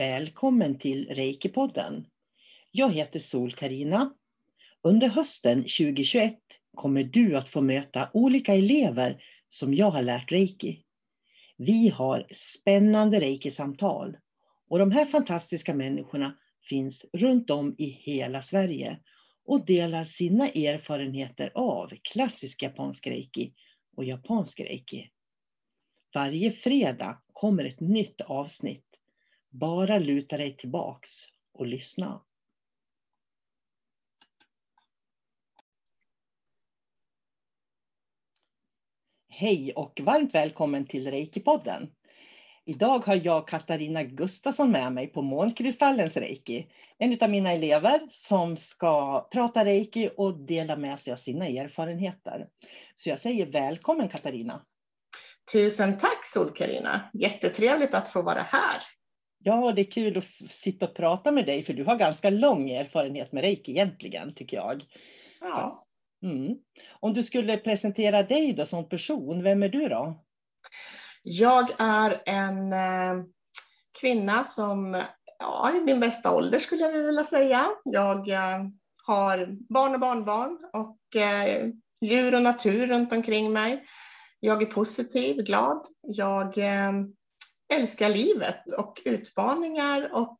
välkommen till Reiki-podden. Jag heter sol karina Under hösten 2021 kommer du att få möta olika elever som jag har lärt reiki. Vi har spännande reikisamtal. och de här fantastiska människorna finns runt om i hela Sverige och delar sina erfarenheter av klassisk japansk reiki och japansk reiki. Varje fredag kommer ett nytt avsnitt. Bara luta dig tillbaks och lyssna. Hej och varmt välkommen till Reiki-podden. Idag har jag Katarina Gustafsson med mig på Månkristallens Reiki. En av mina elever som ska prata Reiki och dela med sig av sina erfarenheter. Så jag säger välkommen Katarina. Tusen tack Sol-Carina. Jättetrevligt att få vara här. Ja, det är kul att sitta och prata med dig, för du har ganska lång erfarenhet med reiki egentligen, tycker jag. Ja. Mm. Om du skulle presentera dig då som person, vem är du då? Jag är en eh, kvinna som, ja, i min bästa ålder skulle jag vilja säga. Jag eh, har barn och barnbarn och eh, djur och natur runt omkring mig. Jag är positiv, glad. Jag älskar livet och utmaningar och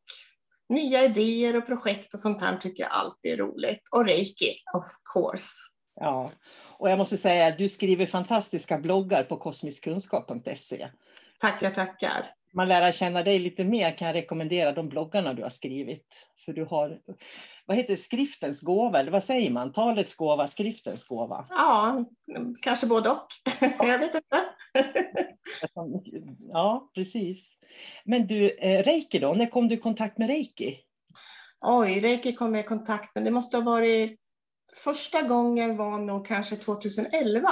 nya idéer och projekt och sånt här tycker jag alltid är roligt. Och reiki, of course. Ja, och jag måste säga att du skriver fantastiska bloggar på kosmiskkunskap.se. Tackar, tackar. Man lär känna dig lite mer kan jag rekommendera de bloggarna du har skrivit. För du har, vad heter det, skriftens gåva, eller vad säger man? Talets gåva, skriftens gåva? Ja, kanske både och. jag vet inte. ja, precis. Men du, eh, reiki då, när kom du i kontakt med reiki? Oj, reiki kom jag i kontakt med, det måste ha varit, första gången var nog kanske 2011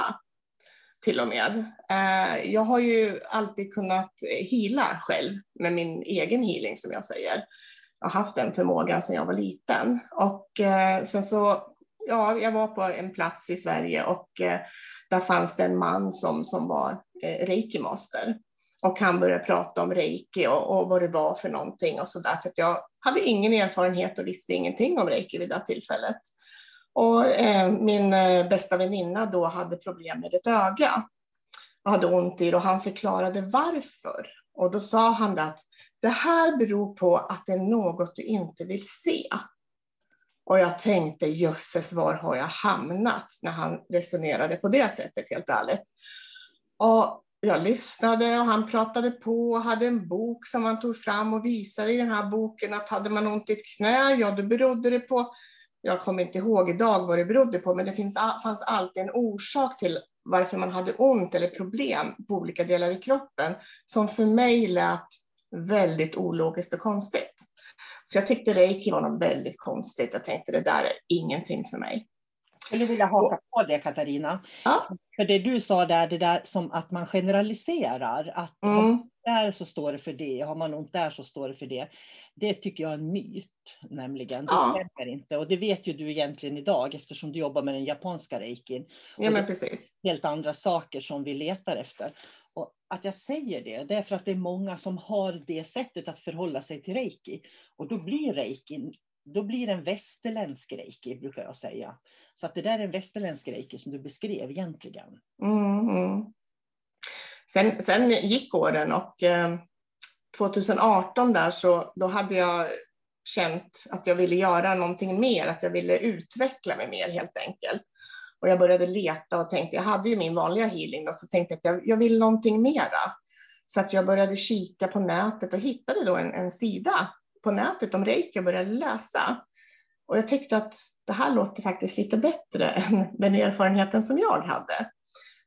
till och med. Eh, jag har ju alltid kunnat hila själv med min egen healing som jag säger. Jag har haft den förmågan sedan jag var liten. Och eh, sen så, ja, jag var på en plats i Sverige och eh, där fanns det en man som, som var eh, reiki-master. Och han började prata om reiki och, och vad det var för någonting och så där. För jag hade ingen erfarenhet och visste ingenting om reiki vid det tillfället. Och eh, min eh, bästa väninna då hade problem med ett öga och hade ont i det och han förklarade varför. Och då sa han att det här beror på att det är något du inte vill se. Och jag tänkte, jösses, var har jag hamnat? När han resonerade på det sättet, helt ärligt. Och jag lyssnade och han pratade på och hade en bok som han tog fram och visade i den här boken att hade man ont i ett knä, ja då berodde det på, jag kommer inte ihåg idag vad det berodde på, men det finns, fanns alltid en orsak till varför man hade ont eller problem på olika delar i kroppen som för mig lät väldigt ologiskt och konstigt. Så jag tyckte reiki var något väldigt konstigt. Jag tänkte det där är ingenting för mig. Jag skulle vilja haka på det Katarina. Ja. För det du sa där, det där som att man generaliserar. Att Mm. har man där så står det för det, har man ont där så står det för det. Det tycker jag är en myt nämligen. Det Ja. stämmer inte. Och det vet ju du egentligen idag eftersom du jobbar med den japanska reikin. Ja, men precis. helt andra saker som vi letar efter. Och att jag säger det, det är för att det är många som har det sättet att förhålla sig till reiki. Och då blir reiki, då blir det en västerländsk reiki, brukar jag säga. Så att det där är en västerländsk reiki som du beskrev egentligen. Mm, mm. Sen, sen gick åren och eh, 2018 där så då hade jag känt att jag ville göra någonting mer, att jag ville utveckla mig mer helt enkelt. Och jag började leta och tänkte, jag hade ju min vanliga healing och så tänkte jag att jag, jag vill någonting mera. Så att jag började kika på nätet och hittade då en, en sida på nätet om reiki och började läsa. Och jag tyckte att det här låter faktiskt lite bättre än den erfarenheten som jag hade.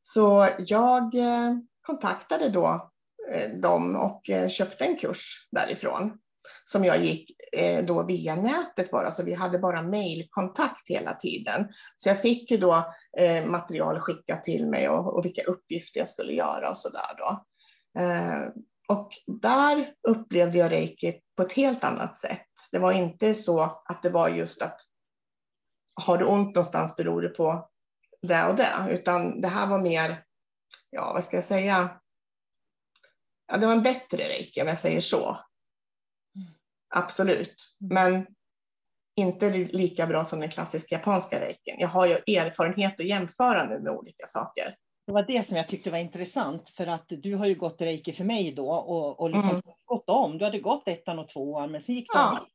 Så jag eh, kontaktade då eh, dem och eh, köpte en kurs därifrån som jag gick eh, då via nätet bara, så vi hade bara mejlkontakt hela tiden. Så jag fick ju då eh, material skickat till mig och, och vilka uppgifter jag skulle göra och så där då. Eh, och där upplevde jag reiki på ett helt annat sätt. Det var inte så att det var just att har du ont någonstans beror det på det och det, utan det här var mer, ja vad ska jag säga, ja, det var en bättre reiki om jag säger så. Absolut, men inte lika bra som den klassiska japanska reikin. Jag har ju erfarenhet att jämföra nu med olika saker. Det var det som jag tyckte var intressant, för att du har ju gått reiki för mig då och, och liksom mm. gått om. Du hade gått ettan och tvåan, men sen gick du ja.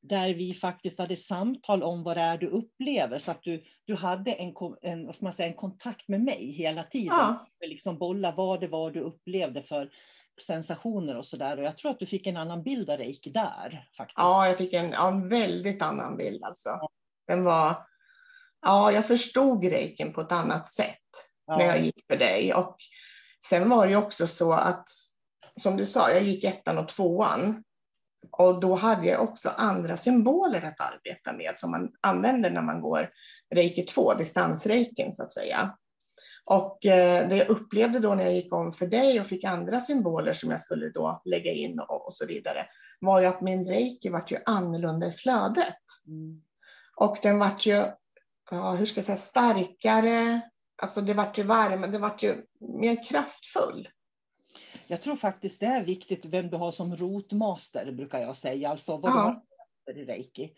där vi faktiskt hade samtal om vad det är du upplever, så att du, du hade en, en, vad man säga, en kontakt med mig hela tiden. Ja. Liksom bolla vad det var du upplevde för sensationer och sådär. Och jag tror att du fick en annan bild av reiki där. Faktiskt. Ja, jag fick en, ja, en väldigt annan bild alltså. Den var, ja, jag förstod reikin på ett annat sätt ja. när jag gick för dig. Och sen var det också så att, som du sa, jag gick ettan och tvåan. Och då hade jag också andra symboler att arbeta med som man använder när man går reiki 2, distansreikin så att säga. Och eh, det jag upplevde då när jag gick om för dig och fick andra symboler som jag skulle då lägga in och, och så vidare, var ju att min reiki vart ju annorlunda i flödet. Mm. Och den vart ju, ja, hur ska jag säga, starkare, Alltså det vart ju varm, det vart ju mer kraftfull. Jag tror faktiskt det är viktigt vem du har som rotmaster, brukar jag säga. Alltså vad du har i reiki.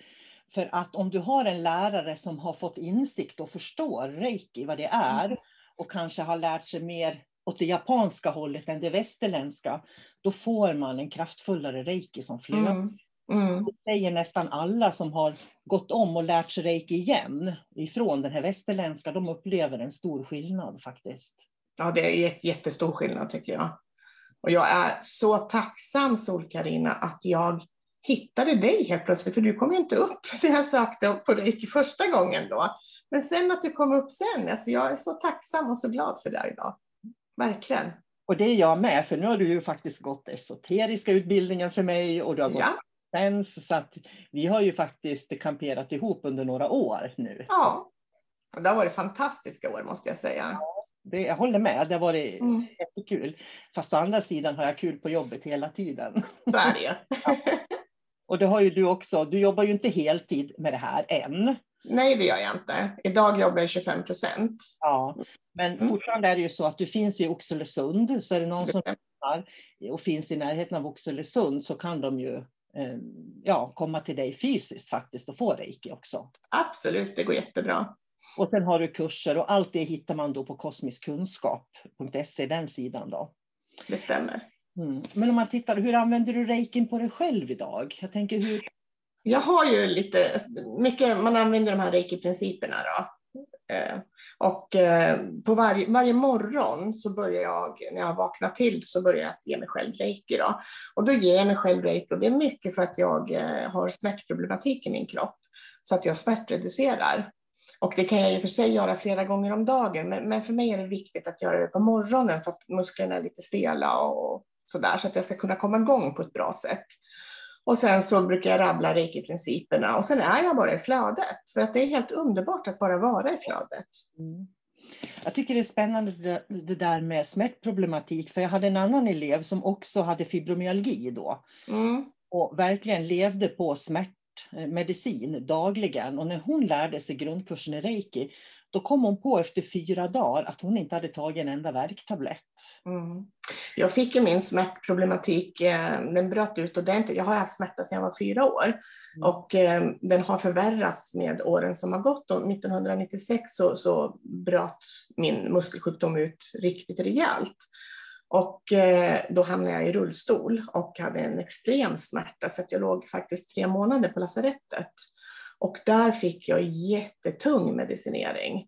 För att om du har en lärare som har fått insikt och förstår reiki, vad det är, mm. Och kanske har lärt sig mer åt det japanska hållet än det västerländska, då får man en kraftfullare reiki som flödar. Mm. Mm. Det säger nästan alla som har gått om och lärt sig reiki igen ifrån den här västerländska, de upplever en stor skillnad faktiskt. Ja, det är jättestor skillnad tycker jag. Och jag är så tacksam sol karina att jag hittade dig helt plötsligt, för du kom ju inte upp när jag sökte på reiki första gången då. Men sen att du kom upp sen, alltså jag är så tacksam och så glad för det idag. Verkligen. Och det är jag med, för nu har du ju faktiskt gått esoteriska utbildningen för mig och du har gått ja kompetens. Så att vi har ju faktiskt kamperat ihop under några år nu. Ja, det har varit fantastiska år måste jag säga. Ja, det, jag håller med, det har varit mm. jättekul. Fast å andra sidan har jag kul på jobbet hela tiden. Så är det ja. Och det har ju du också, du jobbar ju inte heltid med det här än. Nej, det gör jag inte. Idag jobbar jag 25 procent. Ja, men mm. fortfarande är det ju så att du finns i Oxelösund, så är det någon som och finns i närheten av Oxelösund så kan de ju Eh, ja, komma till dig fysiskt faktiskt och få reiki också. Absolut, det går jättebra. Och sen har du kurser och allt det hittar man då på kosmiskkunskap.se, den sidan då. Det stämmer. Mm. Men om man tittar, hur använder du reikin på dig själv idag? Jag tänker hur... Jag har ju lite, mycket, man använder de här reiki-principerna då. Eh, och eh, på varje, varje morgon så börjar jag, när jag vaknar till, så börjar jag ge mig själv reiki. Då. Och då ger jag mig själv reiki och det är mycket för att jag eh, har smärtproblematik i min kropp. Så att jag smärtreducerar. Och det kan jag i och för sig göra flera gånger om dagen, men, men för mig är det viktigt att göra det på morgonen för att musklerna är lite stela och sådär, så att jag ska kunna komma igång på ett bra sätt. Och sen så brukar jag rabbla reiki-principerna och sen är jag bara i flödet. För att det är helt underbart att bara vara i flödet. Mm. Jag tycker det är spännande det där med smärtproblematik, för jag hade en annan elev som också hade fibromyalgi då. Mm. Och verkligen levde på smärtmedicin dagligen. Och när hon lärde sig grundkursen i reiki, Då kom hon på efter fyra dagar att hon inte hade tagit en enda värktablett. Mm. Jag fick ju min smärtproblematik, eh, den bröt ut ordentligt. Jag har haft smärta sedan jag var fyra år mm. och eh, den har förvärrats med åren som har gått. Och 1996 så, så bröt min muskelsjukdom ut riktigt rejält. Och eh, då hamnade jag i rullstol och hade en extrem smärta så att jag låg faktiskt tre månader på lasarettet. Och där fick jag jättetung medicinering.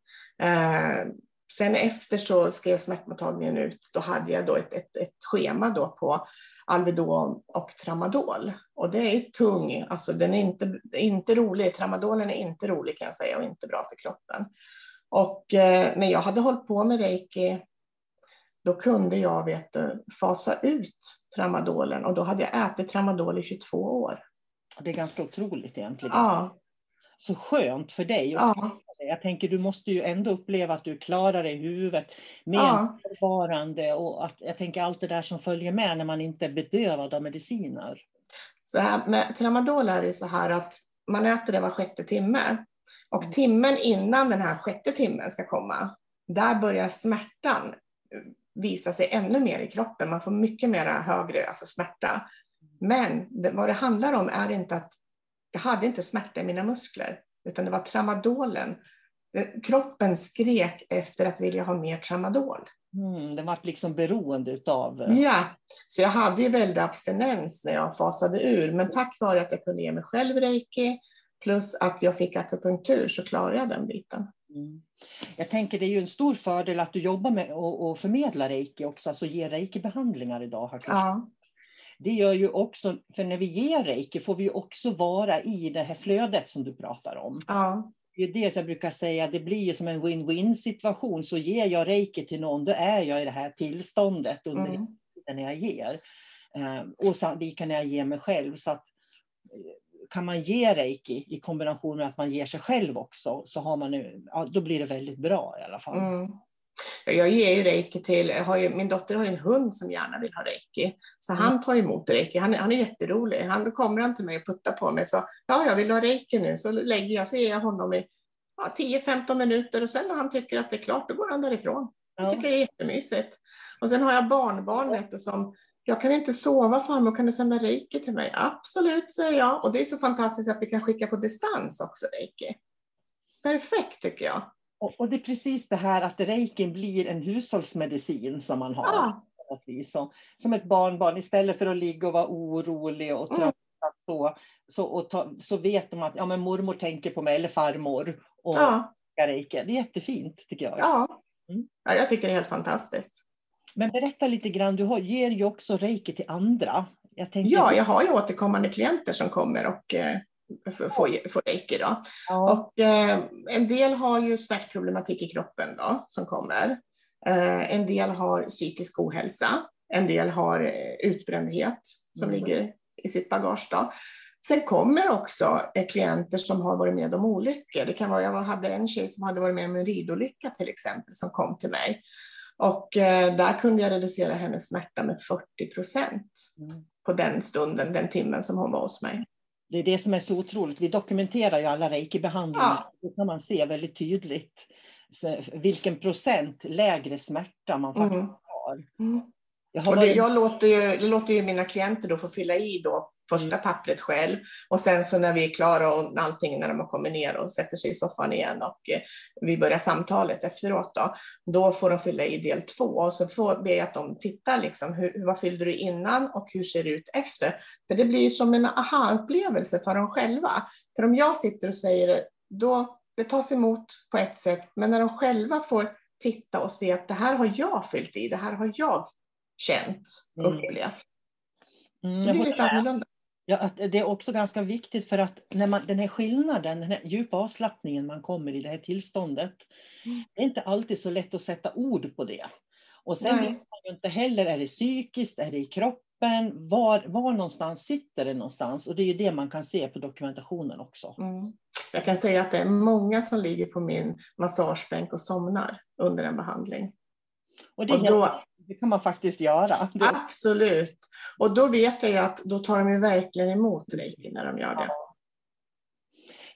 Sen efter så skrev smärtmottagningen ut, då hade jag då ett, ett, ett schema då på Alvedon och Tramadol. Och det är tung, alltså den är inte, inte rolig, Tramadolen är inte rolig kan jag säga och inte bra för kroppen. Och eh, när jag hade hållit på med reiki då kunde jag vet du, fasa ut tramadolen och då hade jag ätit tramadol i 22 år. Det är ganska otroligt egentligen. Ja. Så skönt för dig. Ja. Jag tänker du måste ju ändå uppleva att du klarar dig i huvudet med ja. bevarande och att jag tänker allt det där som följer med när man inte är bedövad av mediciner. Så här, med tramadol är det så här att man äter det var sjätte timme och mm. timmen innan den här sjätte timmen ska komma, där börjar smärtan visa sig ännu mer i kroppen. Man får mycket mer högre alltså smärta. Men det, vad det handlar om är inte att jag hade inte smärta i mina muskler, utan det var tramadolen. Kroppen skrek efter att vilja ha mer tramadol. Mm, den var liksom beroende utav... Ja, så jag hade ju väldigt abstinens när jag fasade ur, men tack vare att jag kunde ge mig själv reiki, plus att jag fick akupunktur, så klarade jag den biten. Mm. Jag tänker det är ju en stor fördel att du jobbar med att förmedla reiki också, alltså ge reiki-behandlingar idag. Har ja. Det gör ju också, för när vi ger reiki får vi också vara i det här flödet som du pratar om. Ja. Det är det jag brukar säga, det blir som en win-win situation. Så ger jag reiki till någon, då är jag i det här tillståndet under mm. tiden jag ger. Ehm, och lika när jag ger mig själv. Så att kan man ge reiki i kombination med att man ger sig själv också, så har man, ja, då blir det väldigt bra i alla fall. Mm. Jag ger ju reiki till, ju, min dotter har en hund som gärna vill ha reiki, så mm. han tar emot reiki. Han, han är jätterolig. Han, kommer han till mig och puttar på mig, så ja, jag vill ha reiki nu, så lägger jag, så ger jag honom i ja, 10-15 minuter och sen när han tycker att det är klart, då går han därifrån. Det tycker jag är jättemysigt. Och sen har jag barnbarn som jag kan inte sova farmor, kan du sända reiki till mig? Absolut, säger jag. Och det är så fantastiskt att vi kan skicka på distans också reiki. Perfekt tycker jag. Och, och det är precis det här att reikin blir en hushållsmedicin som man har. Ja. Som, som ett barnbarn, istället för att ligga och vara orolig och trött. Mm. Så, så, och ta, så vet de att ja, men mormor tänker på mig, eller farmor. Och ja. reiki. Det är jättefint tycker jag. Ja. Mm. ja, jag tycker det är helt fantastiskt. Men berätta lite grann, du har, ger ju också reiki till andra. Jag. Ja, jag har ju återkommande klienter som kommer och eh, får, får reiki. Då. Ja. Och, eh, en del har ju smärtproblematik i kroppen då, som kommer. Eh, en del har psykisk ohälsa. En del har eh, utbrändhet som mm. ligger i sitt bagage. Då. Sen kommer också eh, klienter som har varit med om olyckor. Det kan vara, jag hade en tjej som hade varit med om en ridolycka till exempel som kom till mig. Och eh, där kunde jag reducera hennes smärta med 40 procent mm. på den stunden, den timmen som hon var hos mig. Det är det som är så otroligt. Vi dokumenterar ju alla reiki-behandlingar. Ja. Då kan man se väldigt tydligt vilken procent lägre smärta man faktiskt mm. har. Mm. Jag, har och det, jag låter ju, låter ju mina klienter då få fylla i då första mm. pappret själv och sen så när vi är klara och allting när de har kommit ner och sätter sig i soffan igen och eh, vi börjar samtalet efteråt då, då får de fylla i del två och så får, ber jag att de tittar liksom, hur, vad fyllde du innan och hur ser det ut efter? För det blir som en aha-upplevelse för dem själva. För om jag sitter och säger det, då det tas emot på ett sätt, men när de själva får titta och se att det här har jag fyllt i, det här har jag känt, mm. upplevt. Mm, det blir lite annorlunda. Ja, att det är också ganska viktigt för att när man, den här skillnaden, den här djupa avslappningen man kommer i det här tillståndet, mm. det är inte alltid så lätt att sätta ord på det. Och sen vet man ju inte heller, är det psykiskt, är det i kroppen, var, var någonstans sitter det någonstans? Och det är ju det man kan se på dokumentationen också. Mm. Jag kan säga att det är många som ligger på min massagebänk och somnar under en behandling. Och det, och då, det kan man faktiskt göra. Absolut. Och då vet jag ju att då tar de ju verkligen emot reiki när de gör det.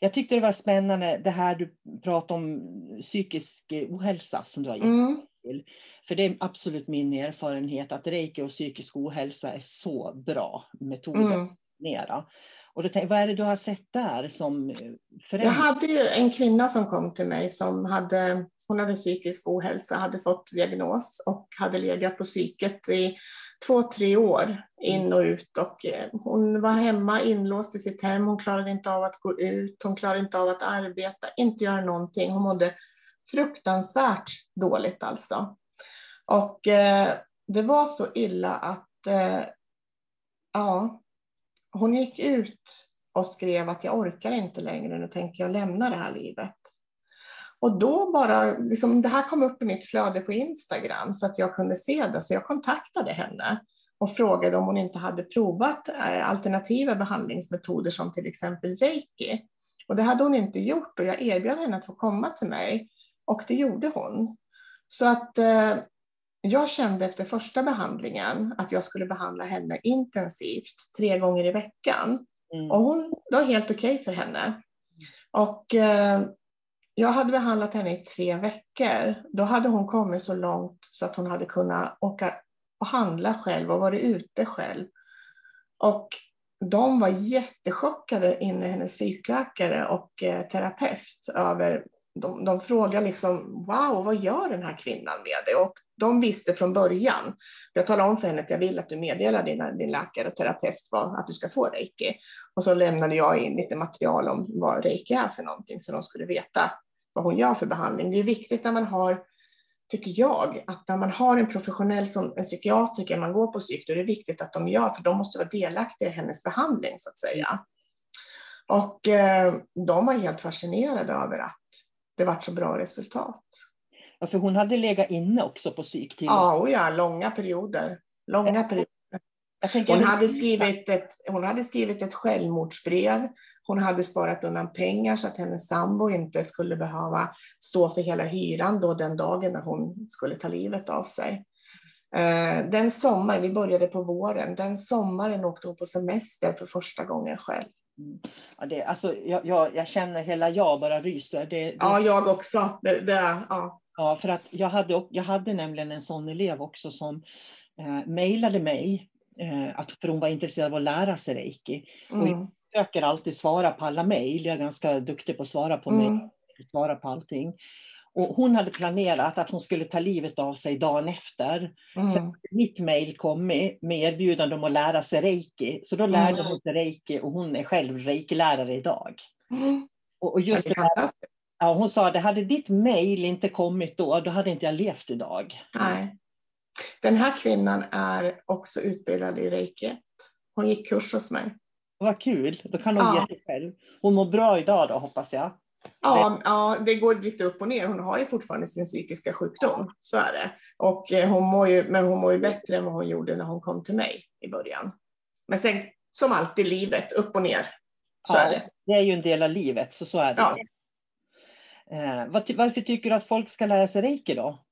Jag tyckte det var spännande det här du pratade om psykisk ohälsa som du har gett Mm. till. För det är absolut min erfarenhet att reiki och psykisk ohälsa är så bra metoder Mm. Och då tänk, vad är det du har sett där som eh, Jag förändrar? hade ju en kvinna som kom till mig som hade, hon hade psykisk ohälsa, hade fått diagnos och hade legat på psyket i två, tre år in och ut. Och eh, hon var hemma inlåst i sitt hem, hon klarade inte av att gå ut, hon klarade inte av att arbeta, inte göra någonting. Hon mådde fruktansvärt dåligt alltså. Och eh, det var så illa att eh, ja, hon gick ut och skrev att jag orkar inte längre, nu tänker jag lämna det här livet. Och då bara, liksom, det här kom upp i mitt flöde på Instagram så att jag kunde se det, så jag kontaktade henne och frågade om hon inte hade provat eh, alternativa behandlingsmetoder som till exempel reiki. Och det hade hon inte gjort och jag erbjöd henne att få komma till mig och det gjorde hon. Så att eh, jag kände efter första behandlingen att jag skulle behandla henne intensivt tre gånger i veckan. Mm. Och hon, det var helt okej för henne. Och eh, jag hade behandlat henne i tre veckor. Då hade hon kommit så långt så att hon hade kunnat åka och handla själv och varit ute själv. Och de var jättechockade inne hennes psykläkare och eh, terapeut över de, de frågade liksom, wow, vad gör den här kvinnan med dig? Och de visste från början. Jag talade om för henne att jag vill att du meddelar din, din läkare och terapeut vad, att du ska få reiki. Och så lämnade jag in lite material om vad reiki är för någonting så de skulle veta vad hon gör för behandling. Det är viktigt när man har, tycker jag, att när man har en professionell som en psykiatriker, man går på psyk, då är det viktigt att de gör, för de måste vara delaktiga i hennes behandling så att säga. Och eh, de var helt fascinerade över att det var så bra resultat. Ja, för hon hade legat inne också på psyk. Ja, och ja, långa perioder. Långa perioder. Hon hade, skrivit ett, hon hade skrivit ett självmordsbrev. Hon hade sparat undan pengar så att hennes sambo inte skulle behöva stå för hela hyran då den dagen när hon skulle ta livet av sig. Eh, Den sommaren, vi började på våren, den sommaren åkte hon på semester för första gången själv. ja, det, alltså, jag, jag, jag känner hela jag bara ryser. Det, det, Ja, jag också. Det, det, ja. Ja, för att jag hade, jag hade nämligen en sån elev också som eh, mejlade mig, eh, att, för hon var intresserad av att lära sig reiki. Och Mm. jag försöker alltid svara på alla mejl, jag är ganska duktig på att svara på mejl, Mm. svara på allting. Och hon hade planerat att hon skulle ta livet av sig dagen efter. Sen Mm. hade mitt mejl kommit med erbjudande om att lära sig reiki. Så då lärde Mm. hon sig reiki och hon är själv reiki-lärare idag. Mm. Och, och just Det är det här, ja, hon sa, det hade ditt mejl inte kommit då, då hade inte jag levt idag. Nej. Den här kvinnan är också utbildad i reiki. Hon gick kurs hos mig. Vad kul, då kan hon Ja. ge sig själv. Hon mår bra idag då hoppas jag. Ja, ja, det går lite upp och ner. Hon har ju fortfarande sin psykiska sjukdom, så är det. Och eh, hon mår ju, men hon mår ju bättre än vad hon gjorde när hon kom till mig i början. Men sen, som alltid i livet, upp och ner. Så ja, är det. det är ju en del av livet, så så är det. Ja. Eh, varför tycker du att folk ska lära sig reiki då?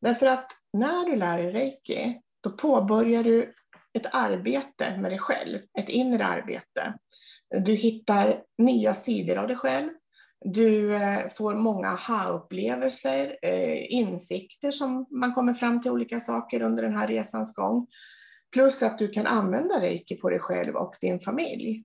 Därför att när du lär dig reiki, då påbörjar du ett arbete med dig själv, ett inre arbete. Du hittar nya sidor av dig själv. Du eh, får många aha-upplevelser, eh, insikter som man kommer fram till olika saker under den här resans gång. Plus att du kan använda reiki på dig själv och din familj.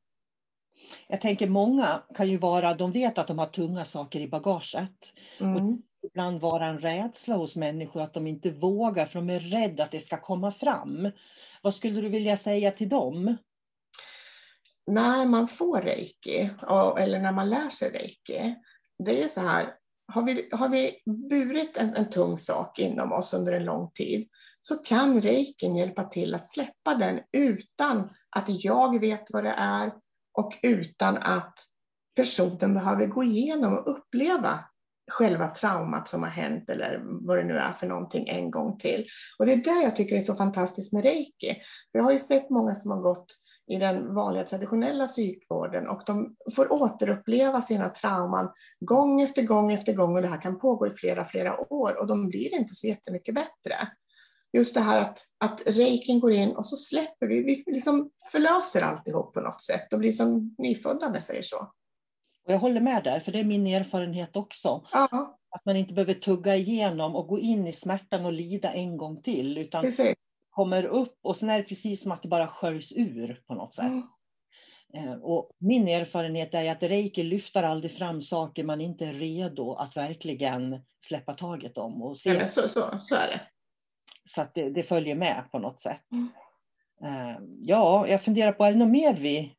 Jag tänker många kan ju vara, de vet att de har tunga saker i bagaget. Mm. Ibland vara en rädsla hos människor att de inte vågar för de är rädda att det ska komma fram. Vad skulle du vilja säga till dem? när man får reiki, eller när man lär sig reiki, det är så här, har vi, har vi burit en, en tung sak inom oss under en lång tid, så kan reikin hjälpa till att släppa den utan att jag vet vad det är och utan att personen behöver gå igenom och uppleva själva traumat som har hänt eller vad det nu är för någonting en gång till. Och det är där jag tycker det är så fantastiskt med reiki. Jag har ju sett många som har gått i den vanliga traditionella psykvården och de får återuppleva sina trauman gång efter gång efter gång och det här kan pågå i flera, flera år och de blir inte så jättemycket bättre. Just det här att, att reikin går in och så släpper vi, vi liksom förlöser alltihop på något sätt och blir som nyfödda om jag säger så. Och jag håller med där, för det är min erfarenhet också. Ja, Att man inte behöver tugga igenom och gå in i smärtan och lida en gång till, utan precis. kommer upp och sen är det precis som att det bara sköljs ur på något sätt. Mm. Eh, Och min erfarenhet är att reiki lyfter aldrig fram saker man inte är redo att verkligen släppa taget om. Och se. Ja, så, så, så är det. Så att det, det följer med på något sätt. Mm. Eh, Ja, jag funderar på, är det något mer vi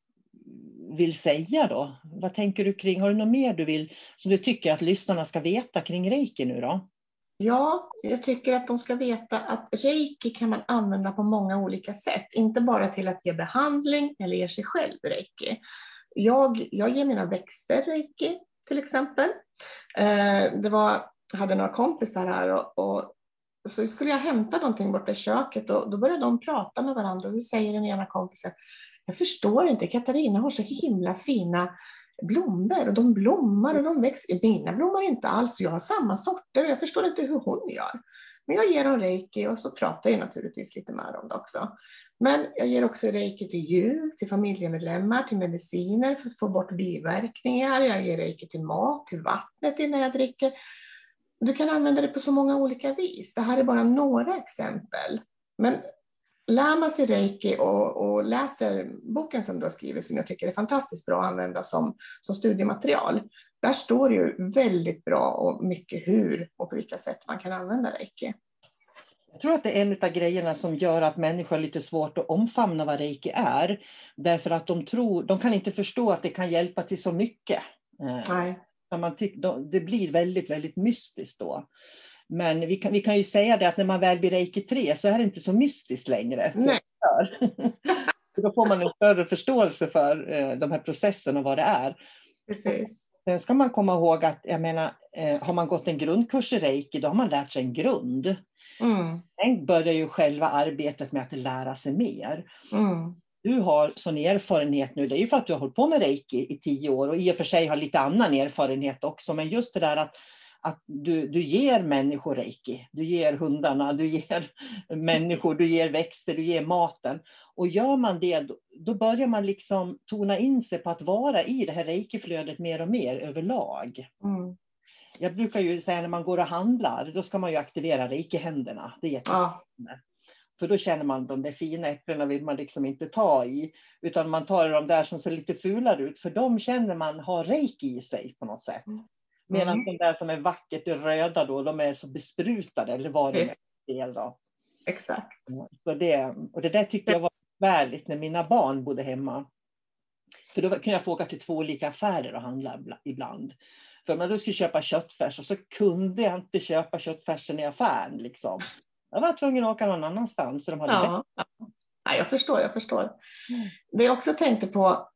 vill säga då? Vad tänker du kring, har du något mer du vill, som du tycker att lyssnarna ska veta kring reiki nu då? Ja, jag tycker att de ska veta att reiki kan man använda på många olika sätt. Inte bara till att ge behandling eller ge sig själv reiki. Jag, jag ger mina växter reiki till exempel. Eh, det var, jag hade några kompisar här och, och så skulle jag hämta någonting borta i köket och då började de prata med varandra och då säger den ena kompisen, jag förstår inte, Katarina har så himla fina blommor och de blommar och de växer. Mina blommar inte alls, jag har samma sorter och jag förstår inte hur hon gör. Men jag ger dem reiki och så pratar jag naturligtvis lite med dem också. Men jag ger också reiki till djur, till familjemedlemmar, till mediciner för att få bort biverkningar. Jag ger reiki till mat, till vattnet innan jag dricker. Du kan använda det på så många olika vis. Det här är bara några exempel. Men lär man sig reiki och, och läser boken som du har skrivit, som jag tycker är fantastiskt bra att använda som, som studiematerial, där står det ju väldigt bra och mycket hur och på vilka sätt man kan använda reiki. Jag tror att det är en av grejerna som gör att människor har lite svårt att omfamna vad reiki är. Därför att de tror, de kan inte förstå att det kan hjälpa till så mycket. Eh, Nej. Man tyck, det blir väldigt, väldigt mystiskt då. Men vi kan, vi kan ju säga det att när man väl blir reiki 3 så är det inte så mystiskt längre. Nej. Då får man en större förståelse för eh, de här processerna och vad det är. Precis. Sen ska man komma ihåg att, jag menar, eh, har man gått en grundkurs i reiki, då har man lärt sig en grund. Mm. Sen börjar ju själva arbetet med att lära sig mer. Mm. Du har sån erfarenhet nu, det är ju för att du har hållit på med reiki i tio år och i och för sig har lite annan erfarenhet också, men just det där att, att du, du ger människor reiki, du ger hundarna, du ger människor, du ger växter, du ger maten. Och gör man det, då, börjar man liksom tona in sig på att vara i det här reikiflödet mer och mer överlag. Mm. Jag brukar ju säga när man går och handlar, då ska man ju aktivera reiki-händerna. Det är jättespännande. Ja. För då känner man de där fina äpplena vill man liksom inte ta i. Utan man tar de där som ser lite fulare ut. För de känner man har reiki i sig på något sätt. Mm. Medan Mm. de där som är vackert röda då, de är så besprutade. Eller vad det. Del då. Exakt. Så det, och det där tyckte jag var besvärligt när mina barn bodde hemma. För då kunde jag få åka till två olika affärer och handla ibla- ibland. För om jag då skulle köpa köttfärs och så kunde jag inte köpa köttfärsen i affären. Liksom. Jag var tvungen att åka någon annanstans. För de hade Ja. ja. Ja, jag förstår, jag förstår. Mm. Det jag också tänkte på,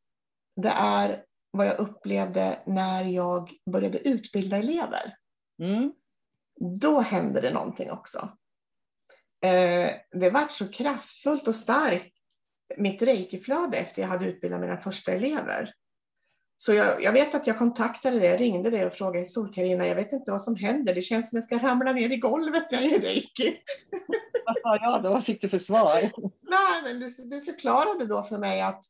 det är vad jag upplevde när jag började utbilda elever. Mm. Då hände det någonting också. Eh, det vart så kraftfullt och starkt, mitt reikiflöde, efter jag hade utbildat mina första elever. Så jag, jag vet att jag kontaktade dig, jag ringde dig och frågade Sol-Carina, jag vet inte vad som händer, det känns som jag ska ramla ner i golvet när jag är reiki. Vad sa jag då? Vad fick du för svar? Nej, men du, du förklarade då för mig att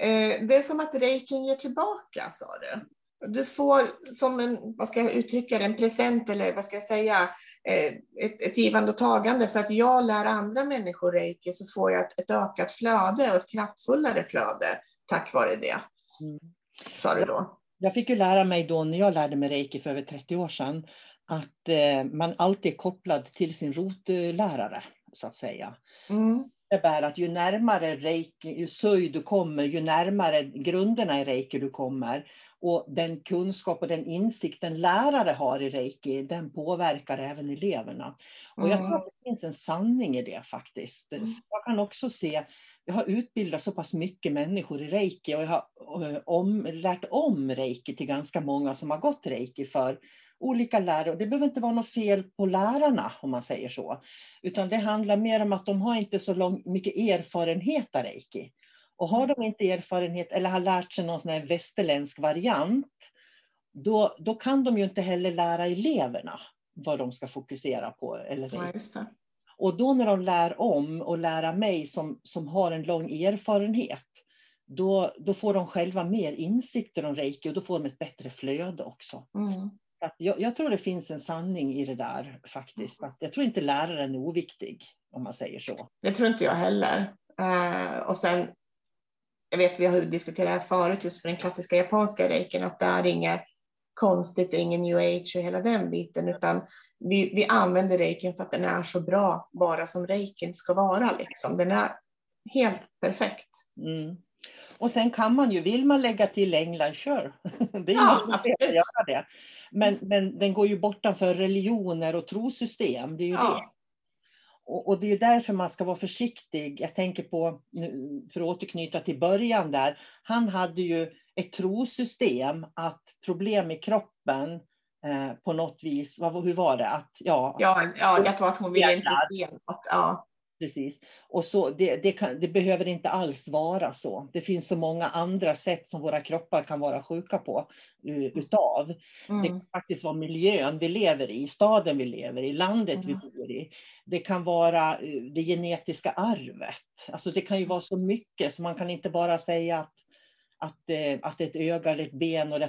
eh, det är som att reikin ger tillbaka, sa du. Du får som en, vad ska jag uttrycka det, en present eller vad ska jag säga, eh, ett, ett givande och tagande. För att jag lär andra människor reiki så får jag ett, ett ökat flöde och ett kraftfullare flöde tack vare det, Mm. sa du då. Jag fick ju lära mig då när jag lärde mig reiki för över 30 år sedan att eh, man alltid är kopplad till sin rotlärare så att säga. Mm. Innebär att ju närmare reiki, ju söj du kommer, ju närmare grunderna i reiki du kommer. Och den kunskap och den insikt en lärare har i reiki, den påverkar även eleverna. Och jag tror att det finns en sanning i det faktiskt. Mm. Jag kan också se, jag har utbildat så pass mycket människor i reiki och jag har eh, om, lärt om reiki till ganska många som har gått reiki för olika lärare. Och det behöver inte vara något fel på lärarna om man säger så. Utan det handlar mer om att de har inte så lång, mycket erfarenhet av reiki. Och har de inte erfarenhet eller har lärt sig någon sån här västerländsk variant, då, då kan de ju inte heller lära eleverna vad de ska fokusera på. Eller Ja, och då när de lär om och lära mig som, som har en lång erfarenhet, då, då får de själva mer insikter om reiki och då får de ett bättre flöde också. Mm. Jag, jag, tror det finns en sanning i det där faktiskt. Att jag tror inte läraren är oviktig om man säger så. Det tror inte jag heller. Uh, och sen, jag vet vi har diskuterat här förut just med den klassiska japanska reiken att det är inget konstigt, det är ingen new age och hela den biten utan vi, vi använder reiken för att den är så bra bara som reiken ska vara. Liksom. Den är helt perfekt. Mm. Och sen kan man ju, vill man lägga till England, kör. Det är ja, att göra det. Men, men den går ju bortanför religioner och trosystem. Det är ju Ja. det. Och, och det är därför man ska vara försiktig. Jag tänker på, för att återknyta till början där. Han hade ju ett trosystem att problem i kroppen eh, på något vis, vad, hur var det? Att, ja, Ja, ja, jag tror att hon ville inte se något. Ja. Precis. Och så, det, det, kan, det behöver inte alls vara så. Det finns så många andra sätt som våra kroppar kan vara sjuka på uh, utav. Det Mm. kan faktiskt vara miljön vi lever i, staden vi lever i, landet vi Mm. bor i. Det kan vara eh, det genetiska arvet. Alltså det kan ju vara så mycket så man kan inte bara säga att, att, eh, att ett öga eller ett ben och det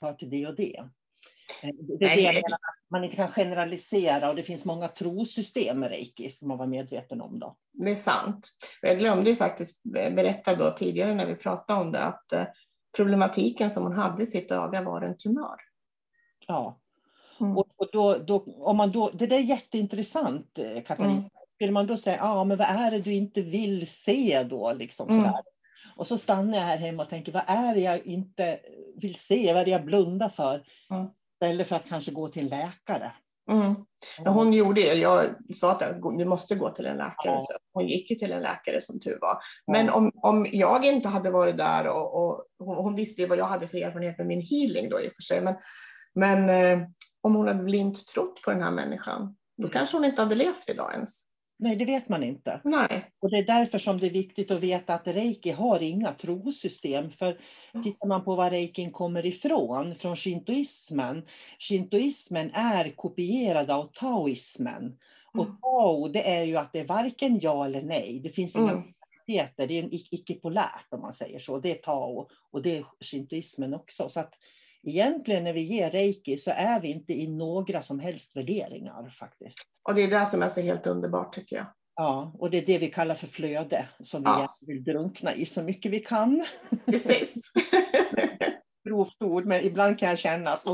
Hör till det och det. Eh, Det är det jag menar, att man inte kan generalisera och det finns många trosystem med reiki som man var medveten om. Då. Det är sant. Jag glömde ju faktiskt berätta då tidigare när vi pratade om det att eh, problematiken som hon hade i sitt öga var en tumör. Ja. Mm. Och, då, då, om man då, det där är jätteintressant, eh, Katarina. Mm. Skulle man då säga, ja men vad är det du inte vill se då? Liksom, Mm. sådär. Och så stannar jag här hemma och tänker, vad är det jag inte vill se? Vad är det jag blundar för? Mm. Istället för att kanske gå till en läkare. Mm. Men hon gjorde det. Jag sa att du måste gå till en läkare. Ja. Så hon gick ju till en läkare som tur var. Men om, om jag inte hade varit där och, och hon, hon visste ju vad jag hade för erfarenhet med min healing då i och för sig. Men, men eh, om hon hade blint trott på den här människan, då Mm. kanske hon inte hade levt idag ens. Nej, det vet man inte. Nej. Och det är därför som det är viktigt att veta att reiki har inga trosystem. För tittar man på var reikin kommer ifrån, från shintoismen. Shintoismen är kopierad av taoismen. Och Mm. tao, det är ju att det är varken ja eller nej. Det finns inga Mm. Det är en icke-polärt om man säger så. Det är tao och det är shintoismen också. Så att egentligen när vi ger reiki så är vi inte i några som helst värderingar faktiskt. Och det är det som är så helt underbart tycker jag. Ja, och det är det vi kallar för flöde som vi Ja. gärna vill drunkna i så mycket vi kan. Precis. Grovt ord, men ibland kan jag känna att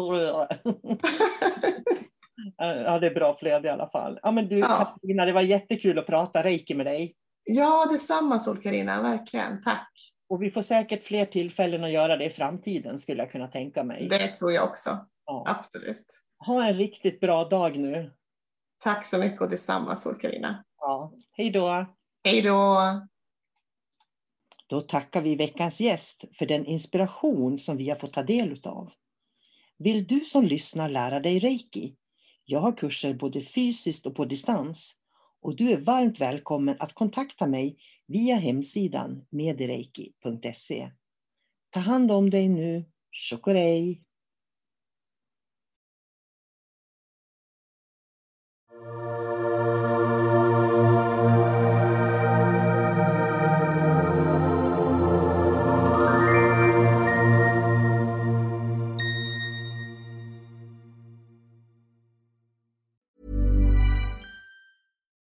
Ja, det är bra flöde i alla fall. Ja, men du Ja. Katarina, det var jättekul att prata reiki med dig. ja, detsamma Sol-Carina, verkligen. Tack. Och vi får säkert fler tillfällen att göra det i framtiden skulle jag kunna tänka mig. Det tror jag också. Ja. Absolut. Ha en riktigt bra dag nu. Tack så mycket och detsamma Sol-Carina. Ja, hej då. Hej då. Då tackar vi veckans gäst för den inspiration som vi har fått ta del av. Vill du som lyssnar lära dig reiki? Jag har kurser både fysiskt och på distans och du är varmt välkommen att kontakta mig via hemsidan medireiki.se. Ta hand om dig nu. Chokorei!